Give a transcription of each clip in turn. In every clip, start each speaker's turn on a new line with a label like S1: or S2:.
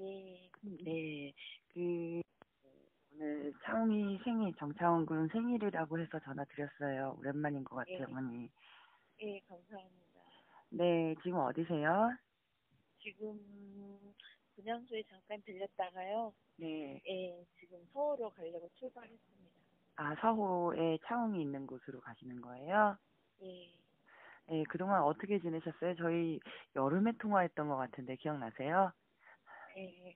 S1: 예,
S2: 네, 그 오늘 창희 생일 정창훈 군 생일이라고 해서 전화 드렸어요. 오랜만인 것 같아요,
S1: 예.
S2: 어머니.
S1: 예, 감사합니다.
S2: 네, 지금 어디세요?
S1: 지금 분향소에 잠깐 들렸다가요.
S2: 네,
S1: 예, 지금 서울로 가려고 출발했습니다.
S2: 아 서호에 차웅이 있는 곳으로 가시는 거예요?
S1: 예,
S2: 네, 그동안 어떻게 지내셨어요? 저희 여름에 통화했던 것 같은데 기억나세요?
S1: 예.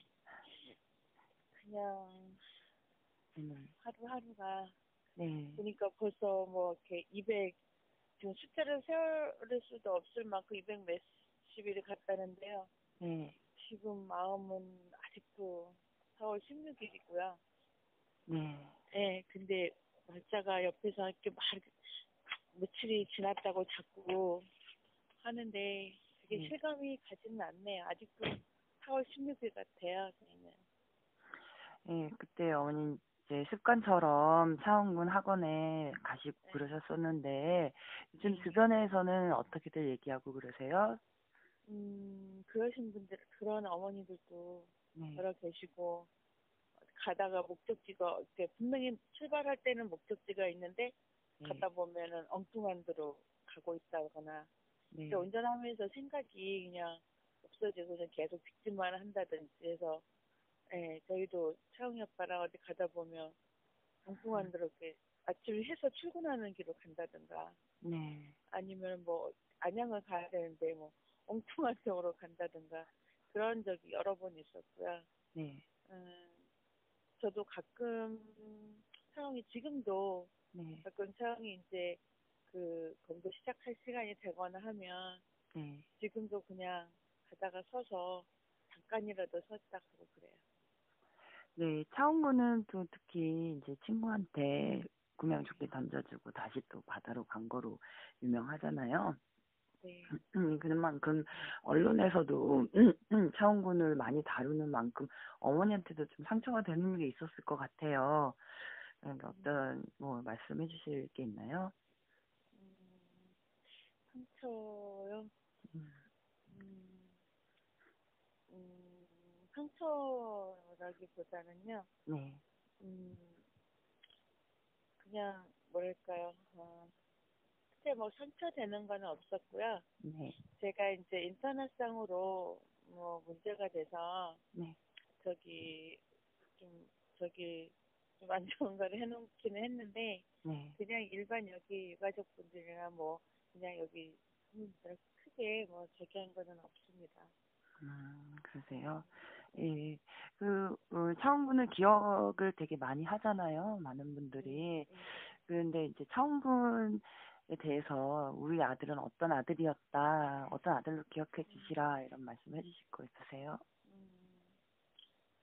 S1: 그냥
S2: 음,
S1: 하루하루가
S2: 네,
S1: 보니까 벌써 뭐 이렇게 200 지금 숫자를 세울 수도 없을 만큼 200 몇십 일이 갔다는데요.
S2: 네,
S1: 지금 마음은 아직도 4월 16일이고요.
S2: 네,
S1: 예, 근데 날짜가 옆에서 이렇게 막 며칠이 지났다고 자꾸 하는데 그게
S2: 네.
S1: 실감이 가지는 않네요. 아직도 4월 16일 같아요, 저희는.
S2: 네, 그때 어머니 이제 습관처럼 차웅군 학원에 가시고 그러셨었는데 요즘 주변에서는 어떻게들 얘기하고 그러세요?
S1: 음, 그러신 분들, 그런 어머니들도
S2: 네,
S1: 여러 계시고, 가다가 목적지가, 이렇게 분명히 출발할 때는 목적지가 있는데,
S2: 네,
S1: 가다 보면은 엉뚱한 데로 가고 있다거나,
S2: 네,
S1: 운전하면서 생각이 그냥 없어지고 그냥 계속 직진만 한다든지 해서 예, 저희도 차영이 아빠랑 어디 가다 보면 엉뚱한 데로 이렇게 아침에 해서 출근하는 길로 간다든가
S2: 네,
S1: 아니면 뭐 안양을 가야 되는데 뭐 엉뚱한 쪽으로 간다든가 그런 적이 여러 번 있었고요.
S2: 네,
S1: 음, 저도 가끔 차영이 지금도
S2: 네,
S1: 가끔 차영이 이제 그 공부 시작할 시간이 되거나 하면
S2: 네.
S1: 지금도 그냥 가다가 서서 잠깐이라도 섰다 하고 그래요.
S2: 네, 차웅군은 또 특히 이제 친구한테 구명조끼 던져주고 다시 또 바다로 간 거로 유명하잖아요.
S1: 네.
S2: 음, 그만큼 언론에서도 차웅군을 많이 다루는 만큼 어머니한테도 좀 상처가 되는 게 있었을 것 같아요. 그러니까 어떤 뭐 말씀해 주실 게 있나요?
S1: 음, 상처요?
S2: 음,
S1: 음, 음, 상처라기보다는요,
S2: 네,
S1: 음, 그냥 뭐랄까요, 어, 크게 뭐 상처되는 건 없었고요.
S2: 네,
S1: 제가 이제 인터넷상으로 뭐 문제가 돼서
S2: 네,
S1: 저기 좀 저기 좀 안 좋은 걸 해놓기는 했는데
S2: 네,
S1: 그냥 일반 여기 유가족분들이나 뭐 그냥 여기 크게 뭐 저기한 거는 없습니다.
S2: 음, 그러세요. 예, 그, 어, 차웅군을 기억을 되게 많이 하잖아요. 많은 분들이.
S1: 음,
S2: 그런데 이제 차웅군에 대해서 우리 아들은 어떤 아들이었다, 어떤 아들로 기억해 주시라, 이런 말씀 해 주실 거 있으세요?
S1: 음,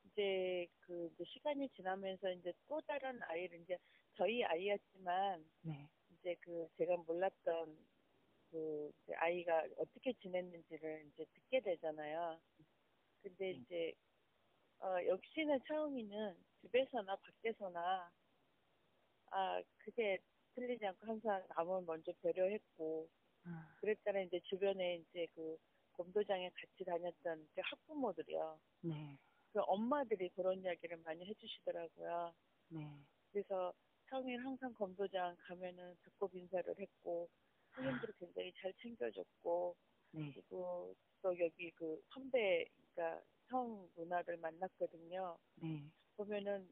S1: 이제 그 이제 시간이 지나면서 이제 또 다른 아이를 이제 저희 아이였지만
S2: 네,
S1: 이제 그 제가 몰랐던 그 이제 아이가 어떻게 지냈는지를 이제 듣게 되잖아요. 근데
S2: 음.
S1: 이제 어 역시나 차웅이는 집에서나 밖에서나 아 그게 틀리지 않고 항상 남을 먼저 배려했고
S2: 음,
S1: 그랬잖아요. 이제 주변에 이제 그 검도장에 같이 다녔던 그 학부모들이요.
S2: 네,
S1: 그 엄마들이 그런 이야기를 많이 해주시더라고요.
S2: 네,
S1: 그래서 처음에는 항상 검도장 가면은 배꼽 인사를 했고 선생님들이 굉장히 잘 챙겨줬고
S2: 네,
S1: 그리고 또 여기 그 선배 그러니까 형 누나를 만났거든요.
S2: 네,
S1: 보면은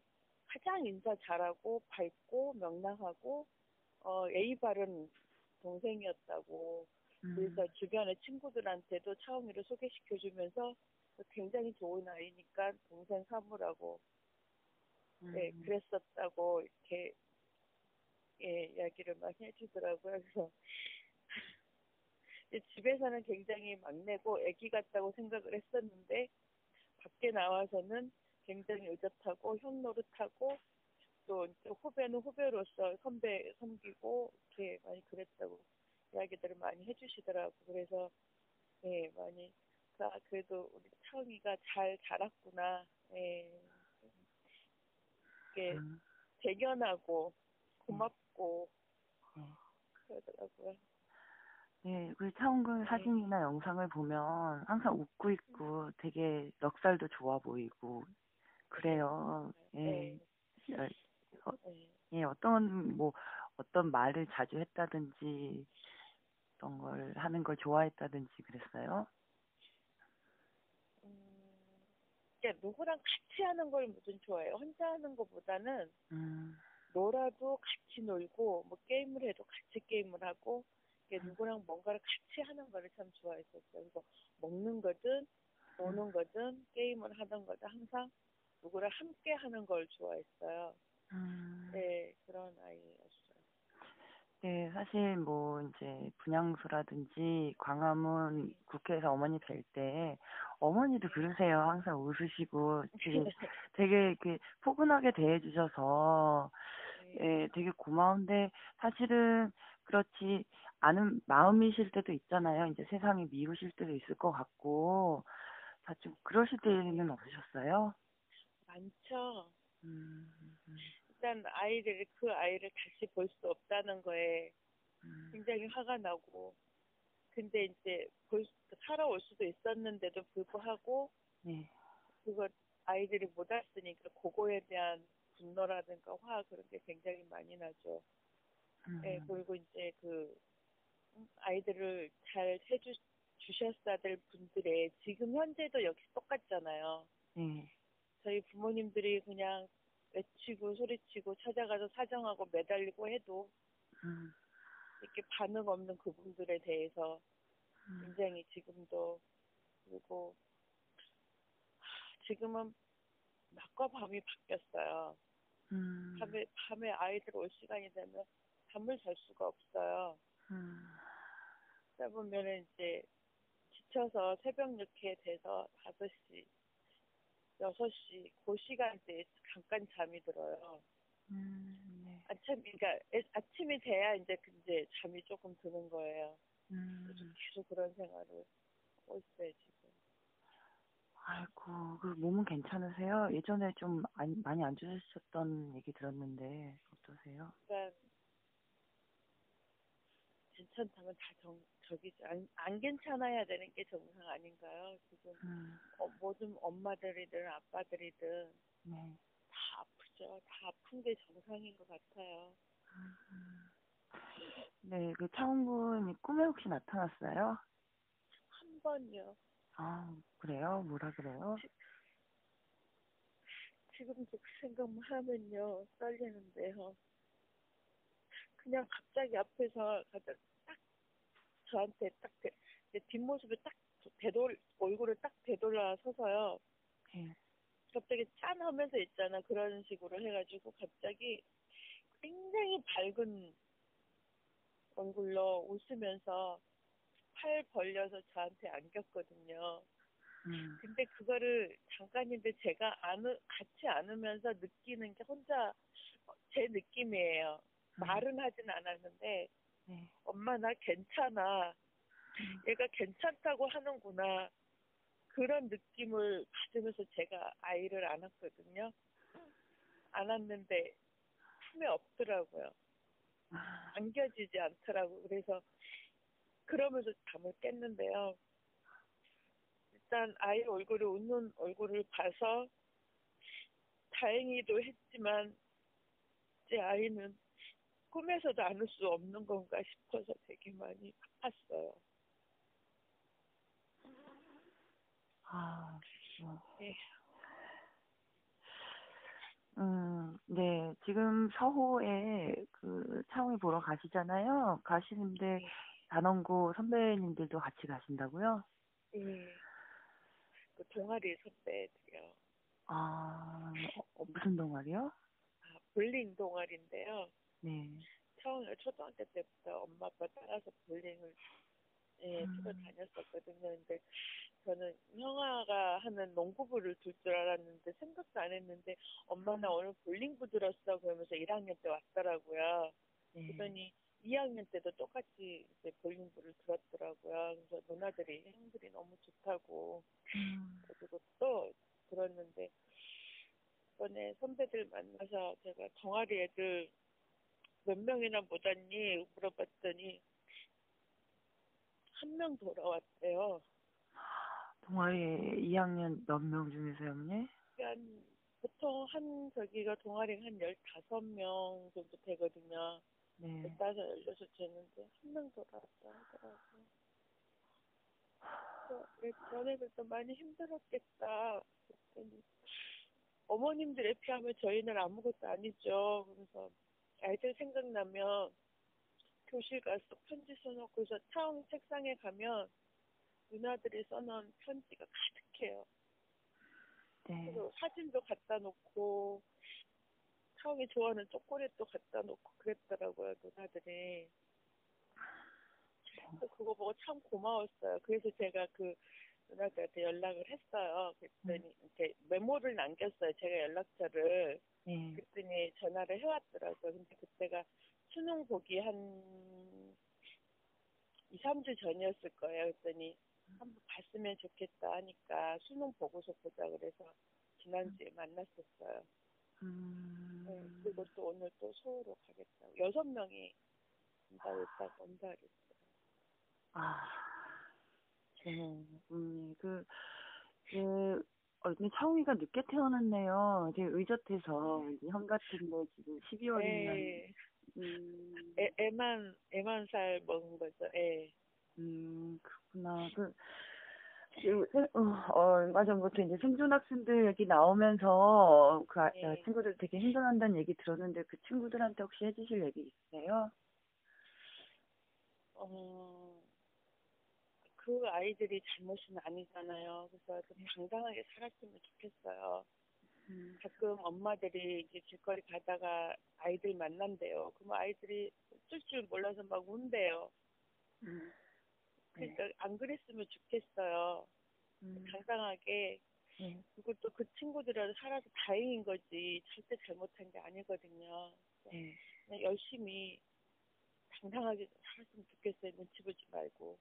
S1: 가장 인사 잘하고 밝고 명랑하고 어 예의 바른 동생이었다고
S2: 음,
S1: 그래서 주변의 친구들한테도 차은이를 소개시켜주면서 굉장히 좋은 아이니까 동생 삼으라고 네,
S2: 음,
S1: 그랬었다고 이렇게 예, 이야기를 많이 해주더라고요. 그래서 집에서는 굉장히 막내고 애기 같다고 생각을 했었는데 밖에 나와서는 굉장히 의젓하고 형 노릇하고 또 이제 후배는 후배로서 선배 섬기고 이렇게 많이 그랬다고 이야기들을 많이 해주시더라고. 그래서 예 많이 아, 그래도 우리 차은이가 잘 자랐구나. 예. 이게
S2: 음,
S1: 대견하고 고맙고
S2: 네.
S1: 그러더라고요.
S2: 네, 그 차은근 사진이나 영상을 보면 항상 웃고 있고 되게 넉살도 좋아 보이고 그래요. 예.
S1: 네.
S2: 어, 어,
S1: 네.
S2: 예, 어떤 뭐 어떤 말을 자주 했다든지 어떤 걸 하는 걸 좋아했다든지 그랬어요?
S1: 음, 그러니까 누구랑 같이 하는 걸 무슨 좋아해요. 혼자 하는 것보다는
S2: 음,
S1: 놀아도 같이 놀고 뭐 게임을 해도 같이 게임을 하고. 누구랑 뭔가를 같이 하는 거를 참 좋아했었어요. 그래서 먹는 거든 노는 거든 게임을 하던 거든 항상 누구랑 함께 하는 걸 좋아했어요.
S2: 음.
S1: 네 그런 아이였어요.
S2: 네, 사실 뭐 이제 분향소라든지 광화문 국회에서 어머니 뵐 때 어머니도 그러세요. 항상 웃으시고 되게 되게 이렇게 포근하게 대해주셔서
S1: 네.
S2: 예, 되게 고마운데 사실은 그렇지 않은 마음이실 때도 있잖아요. 이제 세상이 미우실 때도 있을 것 같고 다 좀 그러실 때는 없으셨어요?
S1: 많죠.
S2: 음, 음,
S1: 일단 아이를 그 아이를 다시 볼 수 없다는 거에
S2: 음,
S1: 굉장히 화가 나고 근데 이제 볼 수, 살아올 수도 있었는데도 불구하고
S2: 네,
S1: 그거 아이들이 못 왔으니까 그거에 대한 분노라든가 화 그런 게 굉장히 많이 나죠.
S2: 음,
S1: 예, 그리고 이제 그 음, 아이들을 잘 해주 될 분들의 지금 현재도 역시 똑같잖아요.
S2: 네,
S1: 저희 부모님들이 그냥 외치고 소리치고 찾아가서 사정하고 매달리고 해도
S2: 음,
S1: 이렇게 반응 없는 그분들에 대해서
S2: 음,
S1: 굉장히 지금도 그리고 지금은 낮과 밤이 바뀌었어요.
S2: 음,
S1: 밤에 밤에 아이들 올 시간이 되면 잠을 잘 수가 없어요.
S2: 음,
S1: 그러다 보면은 이제 지쳐서 새벽 늦게 돼서 5시, 6시 그 시간대에 잠깐 잠이 들어요.
S2: 음, 네,
S1: 아침 그러니까 애- 아침이 돼야 이제 그 이제 잠이 조금 드는 거예요.
S2: 음.
S1: 계속 그런 생활을 하고 있어요 지금.
S2: 아이고, 그 몸은 괜찮으세요? 예전에 좀 안, 많이 안 좋으셨던 얘기 들었는데 어떠세요?
S1: 그러니까 괜찮다면 다 정, 저기 안, 안 괜찮아야 되는 게 정상 아닌가요? 지금
S2: 음,
S1: 어, 모든 엄마들이든 아빠들이든
S2: 네.
S1: 다 아프죠. 다 아픈 게 정상인 것 같아요.
S2: 네, 그 차은군이 꿈에 혹시 나타났어요?
S1: 한 번요.
S2: 아, 그래요? 뭐라 그래요?
S1: 지금도 그 생각만 하면요 떨리는데요. 그냥 갑자기 앞에서 가다 딱 저한테 딱 대, 내 뒷모습을 딱 되돌 얼굴을 딱 되돌아 서서요.
S2: 네.
S1: 갑자기 짠 하면서 있잖아 그런 식으로 해가지고 갑자기 굉장히 밝은 얼굴로 웃으면서 팔 벌려서 저한테 안겼거든요.
S2: 음,
S1: 근데 그거를 잠깐인데 제가 안으, 같이 안으면서 느끼는 게 혼자 제 느낌이에요. 말은 하진 않았는데
S2: 네.
S1: 엄마 나 괜찮아. 얘가 괜찮다고 하는구나. 그런 느낌을 받으면서 제가 아이를 안았거든요. 안았는데 품에 없더라고요. 안겨지지 않더라고. 그래서 그러면서 잠을 깼는데요. 일단 아이 얼굴을 웃는 얼굴을 봐서 다행히도 했지만 제 아이는 꿈에서도 안을 수 없는 건가 싶어서 되게 많이 아팠어요.
S2: 아, 어.
S1: 네.
S2: 음, 네. 지금 서호에 그 차홍이 보러 가시잖아요. 가시는데
S1: 네.
S2: 단원고 선배님들도 같이 가신다고요?
S1: 예. 그 동아리 선배들이요.
S2: 아, 어, 무슨 동아리요?
S1: 아, 볼링 동아리인데요.
S2: 네.
S1: 처음에 초등학교 때부터 엄마 아빠 따라서 볼링을 예,
S2: 음.
S1: 주로 다녔었거든요. 근데 저는 형아가 하는 농구부를 둘 줄 알았는데 생각도 안 했는데 엄마 나 오늘 볼링부 들었어 그러면서 1학년 때 왔더라고요.
S2: 네.
S1: 그러더니 2학년 때도 똑같이 이제 볼링부를 들었더라고요. 그래서 누나들이 형들이 너무 좋다고
S2: 음,
S1: 그리고 또 들었는데 이번에 선배들 만나서 제가 동아리 애들 몇 명이나 못 왔니 물어봤더니 한 명 돌아왔대요.
S2: 동아리 2학년 몇 명 중에서요, 어머니?
S1: 한 보통 한 저기가 동아리가 한 15명 정도 되거든요.
S2: 네.
S1: 15, 16 되는데 한 명 돌아왔다 하더라고요. 우리 전애들도 많이 힘들었겠다. 그랬더니 어머님들에 비하면 저희는 아무것도 아니죠. 그래서 아이들 생각나면 교실 가서 편지 써놓고서 차원 책상에 가면 누나들이 써놓은 편지가 가득해요.
S2: 네.
S1: 그리고 사진도 갖다 놓고 차영이 좋아하는 초콜릿도 갖다 놓고 그랬더라고요 누나들이 그래서 그거 보고 참 고마웠어요 그래서 제가 그 누나들한테 연락을 했어요. 그랬더니 이렇게 메모를 남겼어요 제가 연락처를.
S2: 네.
S1: 그랬더니 전화를 해왔더라고요. 근데 그때가 수능 보기 한 2, 3주 전이었을 거예요. 그랬더니 한번 봤으면 좋겠다 하니까 수능 보고서 보자 그래서 지난주에 만났었어요.
S2: 음,
S1: 네, 그리고 또 오늘 또 서울로 가겠다고. 여섯 명이 온다고 했다고 온다 그랬어요.
S2: 아, 네, 어머니, 그, 그, 어, 근데 차홍이가 늦게 태어났네요. 되게 의젓해서, 이제 형 같은데 지금 12월이면,
S1: 네,
S2: 음,
S1: 애, 애만, 애만 살 먹은 거죠. 애.
S2: 음, 그렇구나. 그, 그, 생- 어, 얼마 전부터 이제 생존 학생들 얘기 나오면서 그 아,
S1: 네.
S2: 친구들 되게 힘들어한다는 얘기 들었는데 그 친구들한테 혹시 해주실 얘기 있으세요?
S1: 어, 그 아이들이 잘못은 아니잖아요. 그래서 좀 당당하게 살았으면 좋겠어요.
S2: 음,
S1: 가끔 엄마들이 이제 길거리 가다가 아이들 만난대요. 그럼 아이들이 어쩔 줄 몰라서 막 운대요.
S2: 음,
S1: 그러니까 안 그랬으면 좋겠어요.
S2: 음,
S1: 당당하게
S2: 네.
S1: 그리고 또 그 친구들이라도 살아서 다행인 거지 절대 잘못한 게 아니거든요.
S2: 네.
S1: 열심히 당당하게 살았으면 좋겠어요. 눈치 보지 말고.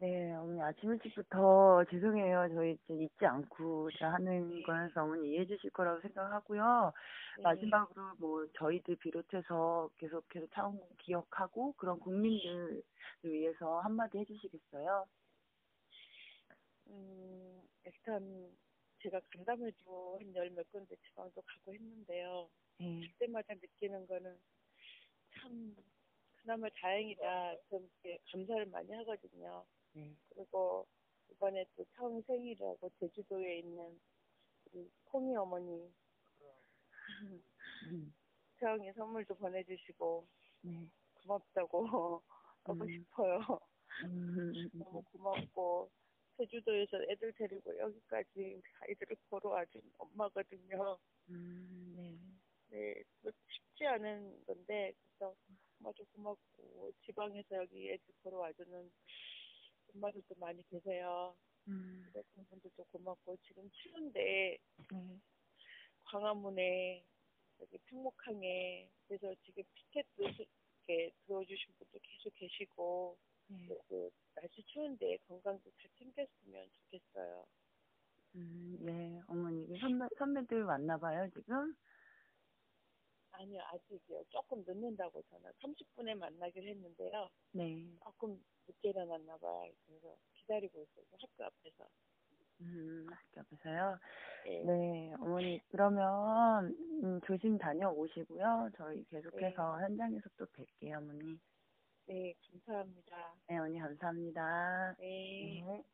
S2: 네, 어머니 아침 일찍부터 죄송해요. 저희 이제 잊지 않고 다 하는 거라서 어머니 이해해 주실 거라고 생각하고요.
S1: 네.
S2: 마지막으로 뭐 저희들 비롯해서 계속해서 차원 기억하고 그런 국민들을 위해서 한마디 해주시겠어요?
S1: 음, 일단 제가 간담회도 한 열 몇 군데 지방도 가고 했는데요.
S2: 네.
S1: 그때마다 느끼는 거는 참 그나마 다행이다. 좀 이렇게 감사를 많이 하거든요.
S2: 네.
S1: 그리고 이번에 또 처음 생일이라고 제주도에 있는 우리 콩이 어머니
S2: 음,
S1: 태영이 선물도 보내주시고
S2: 네.
S1: 고맙다고 하고
S2: 음.
S1: 싶어요.
S2: 음,
S1: 너무 고맙고 제주도에서 애들 데리고 여기까지 아이들을 보러 와준 엄마거든요.
S2: 음, 네.
S1: 네, 뭐 쉽지 않은 건데 그래서 엄마도 고맙고 지방에서 여기 애들 보러 와주는 엄마들도 많이 계세요.
S2: 음,
S1: 그래서 분들도 고맙고 지금 추운데
S2: 네.
S1: 광화문에 여기 평목항에 그래서 지금 피켓도 수- 이렇게 들어주신 분도 계속 계시고
S2: 네.
S1: 그 날씨 추운데 건강도 잘 챙겼으면 좋겠어요.
S2: 음, 네. 어머니 그 선배, 선배들 만나봐요, 지금?
S1: 아니요 아직이요. 조금 늦는다고 저는 30분에 만나기로 했는데요.
S2: 네.
S1: 조금 늦게 일어났나 봐요. 그래서 기다리고 있어요. 학교 앞에서.
S2: 음, 학교 앞에서요?
S1: 네.
S2: 네, 어머니, 그러면, 음, 조심 다녀오시고요. 저희 계속해서 현장에서 또 뵐게요, 어머니.
S1: 네, 감사합니다.
S2: 네, 어머니, 감사합니다.
S1: 네.
S2: 네.